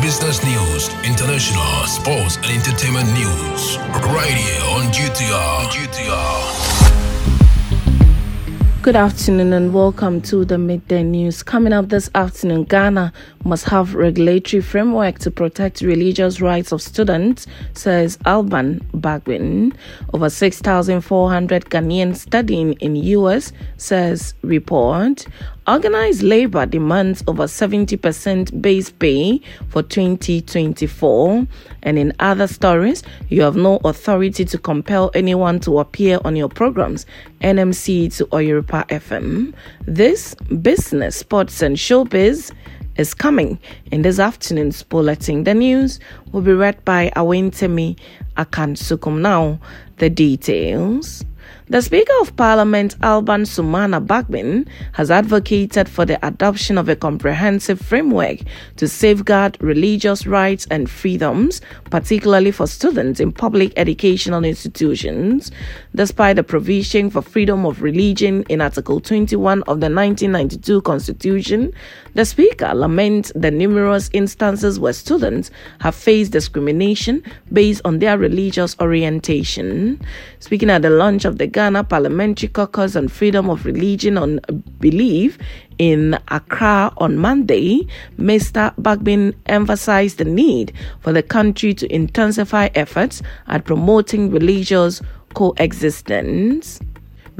business news, international, sports, and entertainment news. Right here on GTR. GTR. Good afternoon and welcome to the midday news. Coming up this afternoon, Ghana must have regulatory framework to protect religious rights of students, says Alban Bagbin. Over 6,400 Ghanaians studying in US, says report. Organized labor demands over 70% base pay for 2024. And in other stories, you have no authority to compel anyone to appear on your programs. NMC to Oyerepa FM. This business, sports, and showbiz is coming in this afternoon's bulletin. The news will be read by Awentemi Akansukum. Now, the details. The Speaker of Parliament, Alban Sumana Bagbin, has advocated for the adoption of a comprehensive framework to safeguard religious rights and freedoms, particularly for students in public educational institutions. Despite the provision for freedom of religion in Article 21 of the 1992 Constitution, the Speaker laments the numerous instances where students have faced discrimination based on their religious orientation. Speaking at the launch of the Ghana Parliamentary Caucus on Freedom of Religion on Belief in Accra on Monday, Mr. Bagbin emphasized the need for the country to intensify efforts at promoting religious coexistence.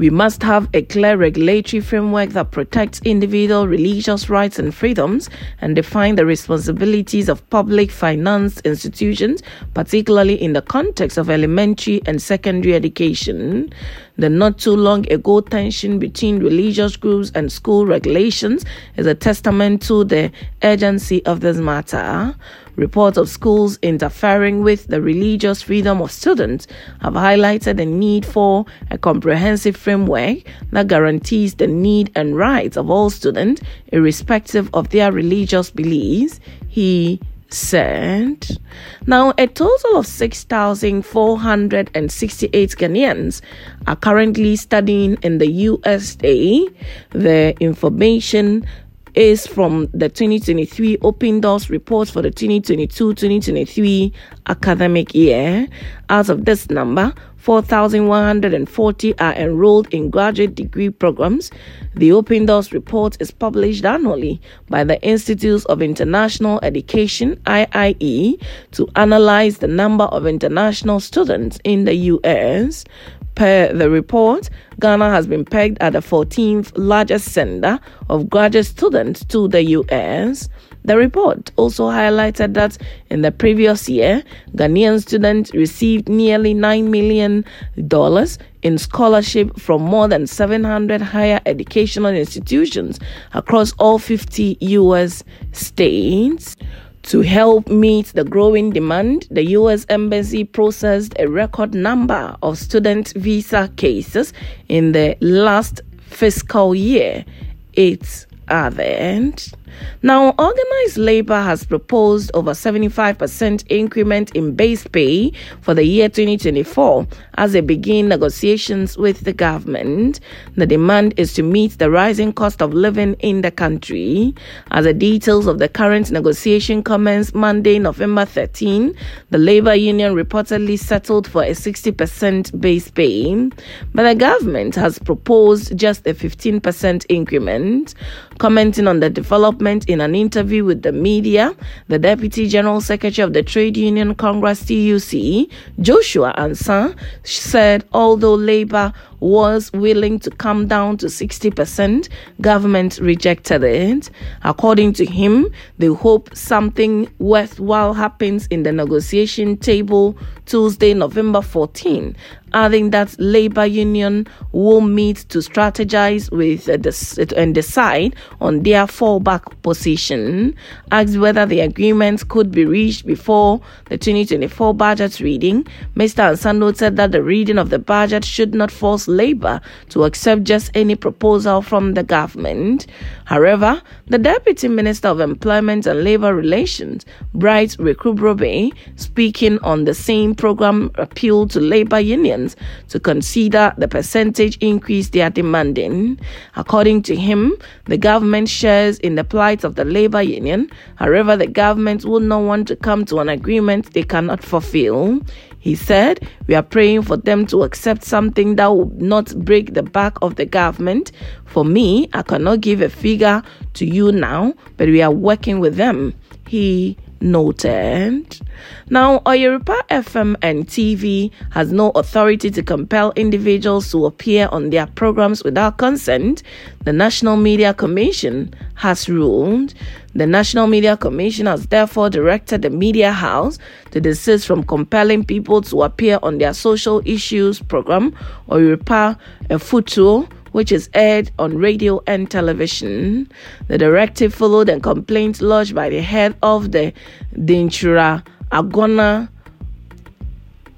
We must have a clear regulatory framework that protects individual religious rights and freedoms and define the responsibilities of public finance institutions, particularly in the context of elementary and secondary education. The not too long ago tension between religious groups and school regulations is a testament to the urgency of this matter. Reports of schools interfering with the religious freedom of students have highlighted the need for a comprehensive framework that guarantees the need and rights of all students, irrespective of their religious beliefs. He said. Now, a total of 6,468 Ghanaians are currently studying in the USA. The information is from the 2023 Open Doors report for the 2022-2023 academic year. Out of this number, 4,140 are enrolled in graduate degree programs. The Open Doors report is published annually by the Institutes of International Education, IIE, to analyze the number of international students in the US. Per the report, Ghana has been pegged at the 14th largest sender of graduate students to the US. The report also highlighted that in the previous year, Ghanaian students received nearly $9 million in scholarship from more than 700 higher educational institutions across all 50 US states. To help meet the growing demand, the U.S. Embassy processed a record number of student visa cases in the last fiscal year. It's the end. Now, organized labor has proposed over 75% increment in base pay for the year 2024 as they begin negotiations with the government. The demand is to meet the rising cost of living in the country. As the details of the current negotiation commence Monday, November 13, the labor union reportedly settled for a 60% base pay, but the government has proposed just a 15% increment. Commenting on the development in an interview with the media, the Deputy General Secretary of the Trade Union Congress TUC, Joshua Ansah, said although Labour was willing to come down to 60%, government rejected it. According to him, they hope something worthwhile happens in the negotiation table Tuesday, November 14, adding that labor union will meet to strategize with uh, and decide on their fallback position. Asked whether the agreement could be reached before the 2024 budget reading, Mr. Ansah noted that the reading of the budget should not force Labour to accept just any proposal from the government. However, the Deputy Minister of Employment and Labour Relations, Bright Wireko-Brobbey, speaking on the same program, appealed to labour unions to consider the percentage increase they are demanding. According to him, the government shares in the plight of the labour union. However, the government would not want to come to an agreement they cannot fulfill. He said, We are praying for them to accept something that will not break the back of the government. For me, I cannot give a figure to you now, but we are working with them. He noted. Now, Oyerepa FM and TV has no authority to compel individuals to appear on their programs without consent, the National Media Commission has ruled. The National Media Commission has therefore directed the Media House to desist from compelling people to appear on their social issues program, Oyerepa Efutuo which is aired on radio and television. The directive followed a complaint lodged by the head of the Dinchura Agona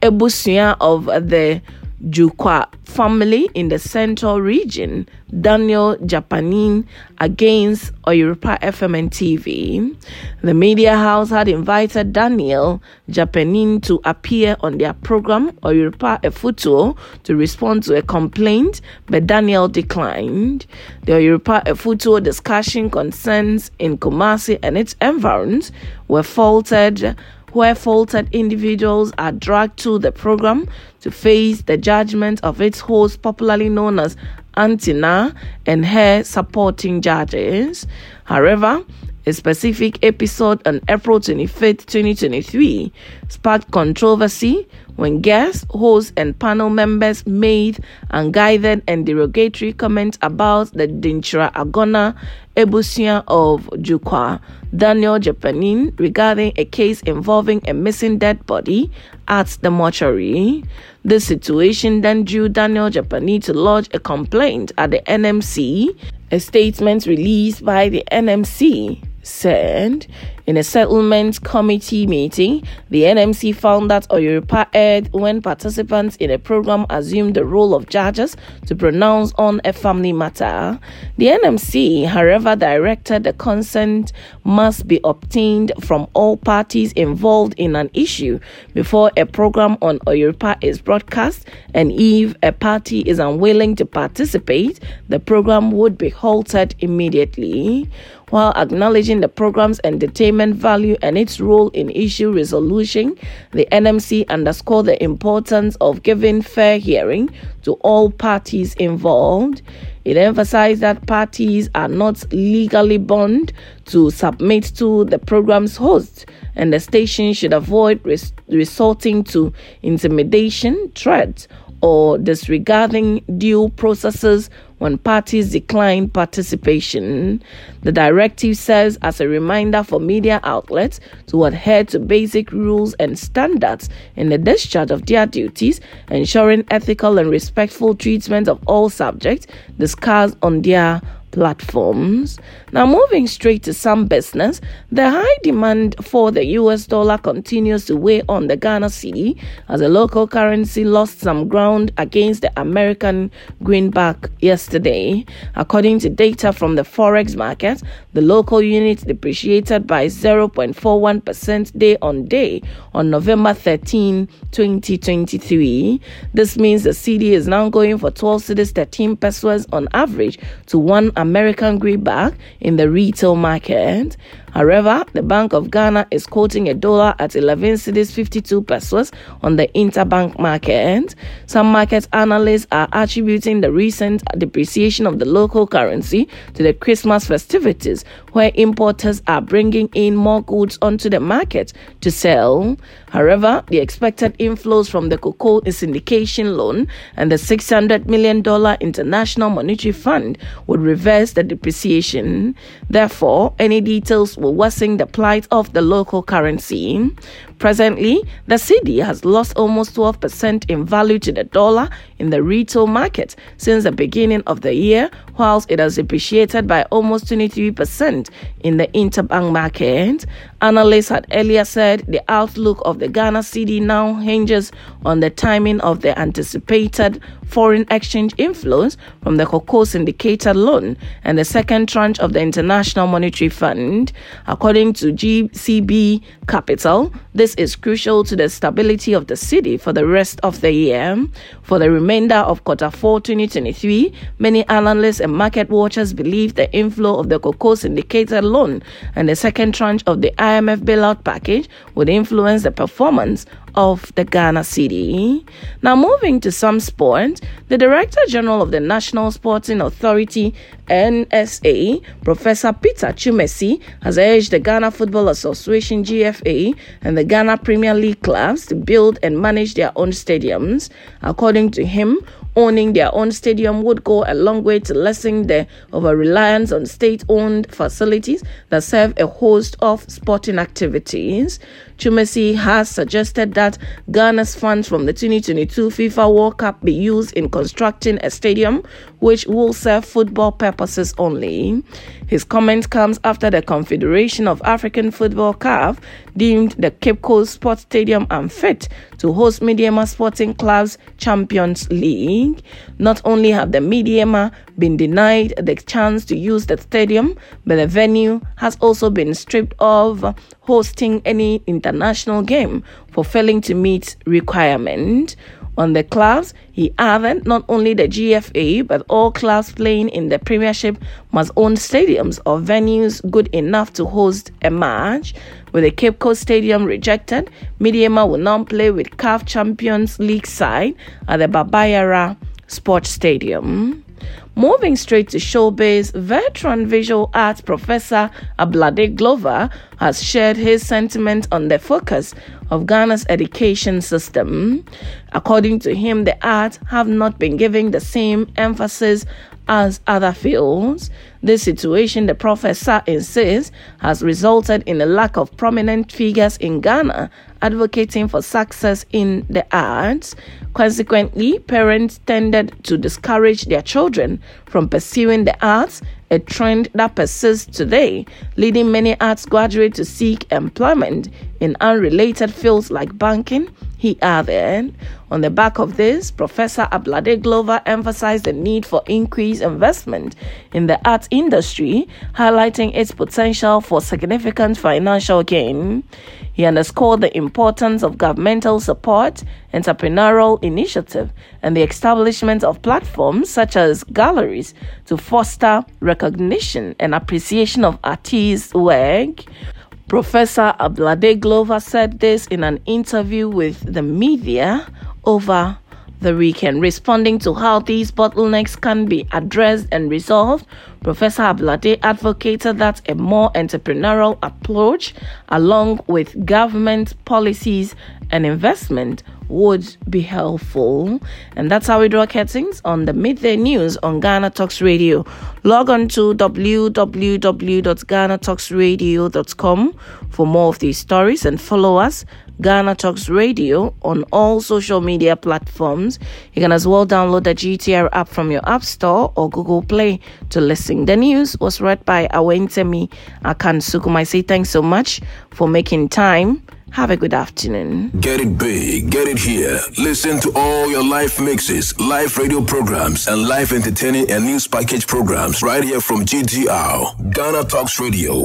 Ebusia of the Jukwa family in the central region, Daniel Japanin against Oyerepa FM and TV. The media house had invited Daniel Japanin to appear on their program Oyerepa Efutuo to respond to a complaint, but Daniel declined. The Oyerepa Efutuo discussion concerns in Kumasi and its environs were faulted where faulted individuals are dragged to the program to face the judgment of its host, popularly known as Antina, and her supporting judges. However, a specific episode on April 25, 2023, sparked controversy when guests, hosts, and panel members made unguided and derogatory comments about the Dinchra Agona Ebusia of Jukwa, Daniel Japanin, regarding a case involving a missing dead body at the mortuary. The situation then drew Daniel Japanin to lodge a complaint at the NMC. A statement released by the NMC said in a settlement committee meeting, the NMC found that Oyerepa erred when participants in a program assumed the role of judges to pronounce on a family matter. The NMC, however, directed the consent must be obtained from all parties involved in an issue before a program on Oyerepa is broadcast, and if a party is unwilling to participate, the program would be halted immediately while acknowledging the program's entertainment value and its role in issue resolution, the NMC underscored the importance of giving fair hearing to all parties involved. It emphasized that parties are not legally bound to submit to the program's host, and the station should avoid res- resorting to intimidation, threats, or disregarding due processes when parties decline participation. The directive serves as a reminder for media outlets to adhere to basic rules and standards in the discharge of their duties, ensuring ethical and respectful treatment of all subjects discussed on their platforms. Now, moving straight to some business, the high demand for the US dollar continues to weigh on the Ghana cedi as the local currency lost some ground against the American greenback yesterday. According to data from the forex market, the local unit depreciated by 0.41% day on day on November 13, 2023. This means the cedi is now going for 12 cedis 13 pesewas on average to one American greenback in the retail market. However, the Bank of Ghana is quoting a dollar at 11 cedis 52 pesewas on the interbank market. Some market analysts are attributing the recent depreciation of the local currency to the Christmas festivities, where importers are bringing in more goods onto the market to sell. However, the expected inflows from the cocoa syndication loan and the $600 million International Monetary Fund would reverse the depreciation. Therefore, any details will worsen the plight of the local currency. Presently, the cedi has lost almost 12% in value to the dollar in the retail market since the beginning of the year, whilst it has depreciated by almost 23% in the interbank market. Analysts had earlier said the outlook of the Ghana cedi now hinges on the timing of the anticipated foreign exchange inflows from the cocoa syndicated loan and the second tranche of the International Monetary Fund. According to GCB Capital, this is crucial to the stability of the cedi for the rest of the year. For the remainder of quarter 4 2023, many analysts and market watchers believe the inflow of the cocoa syndicated loan and the second tranche of the IMF bailout package would influence the performance of the Ghana cedi. Now, moving to some sport, the Director General of the National Sporting Authority NSA, Professor Peter Twumasi, has urged the Ghana Football Association GFA and the Ghana Premier League clubs to build and manage their own stadiums. According to him, owning their own stadium would go a long way to lessen the over reliance on state owned facilities that serve a host of sporting activities. Twumasi has suggested that Ghana's funds from the 2022 FIFA World Cup be used in constructing a stadium which will serve football purposes only. His comment comes after the Confederation of African Football CAF deemed the Cape Coast Sports Stadium unfit to host Medeama Sporting Club's Champions League. Not only have the Medeama been denied the chance to use the stadium, but the venue has also been stripped of hosting any international game for failing to meet requirement. On the clubs, he added not only the GFA but all clubs playing in the Premiership must own stadiums or venues good enough to host a match. With the Cape Coast Stadium rejected, Medeama will now play with CAF Champions League side at the Baba Yara Sports Stadium. Moving straight to showbiz, veteran visual arts professor Ablade Glover has shared his sentiment on the focus of Ghana's education system. According to him, the arts have not been given the same emphasis as other fields. This situation, the professor insists, has resulted in a lack of prominent figures in Ghana advocating for success in the arts. Consequently, parents tended to discourage their children from pursuing the arts, a trend that persists today, leading many arts graduates to seek employment in unrelated fields like banking, he added. On the back of this, Professor Ablade Glover emphasized the need for increased investment in the arts industry, highlighting its potential for significant financial gain. He underscored the importance of governmental support, entrepreneurial initiative, and the establishment of platforms such as galleries to foster recognition and appreciation of artists' work. Professor Ablade Glover said this in an interview with the media over the weekend. Responding to how these bottlenecks can be addressed and resolved, Professor Ablade advocated that a more entrepreneurial approach, along with government policies and investment, would be helpful. And that's how we draw curtains on the midday news on Ghana Talks Radio. Log on to www.ghanatalksradio.com for more of these stories and follow us Ghana Talks Radio on all social media platforms. You can as well download the GTR app from your App Store or Google Play to listen. The news was read by Awentemi Akansukum. I say thanks so much for making time. Have a good afternoon. Get it big, get it here. Listen to all your live mixes, live radio programs, and live entertaining and news package programs right here from GTR, Ghana Talks Radio.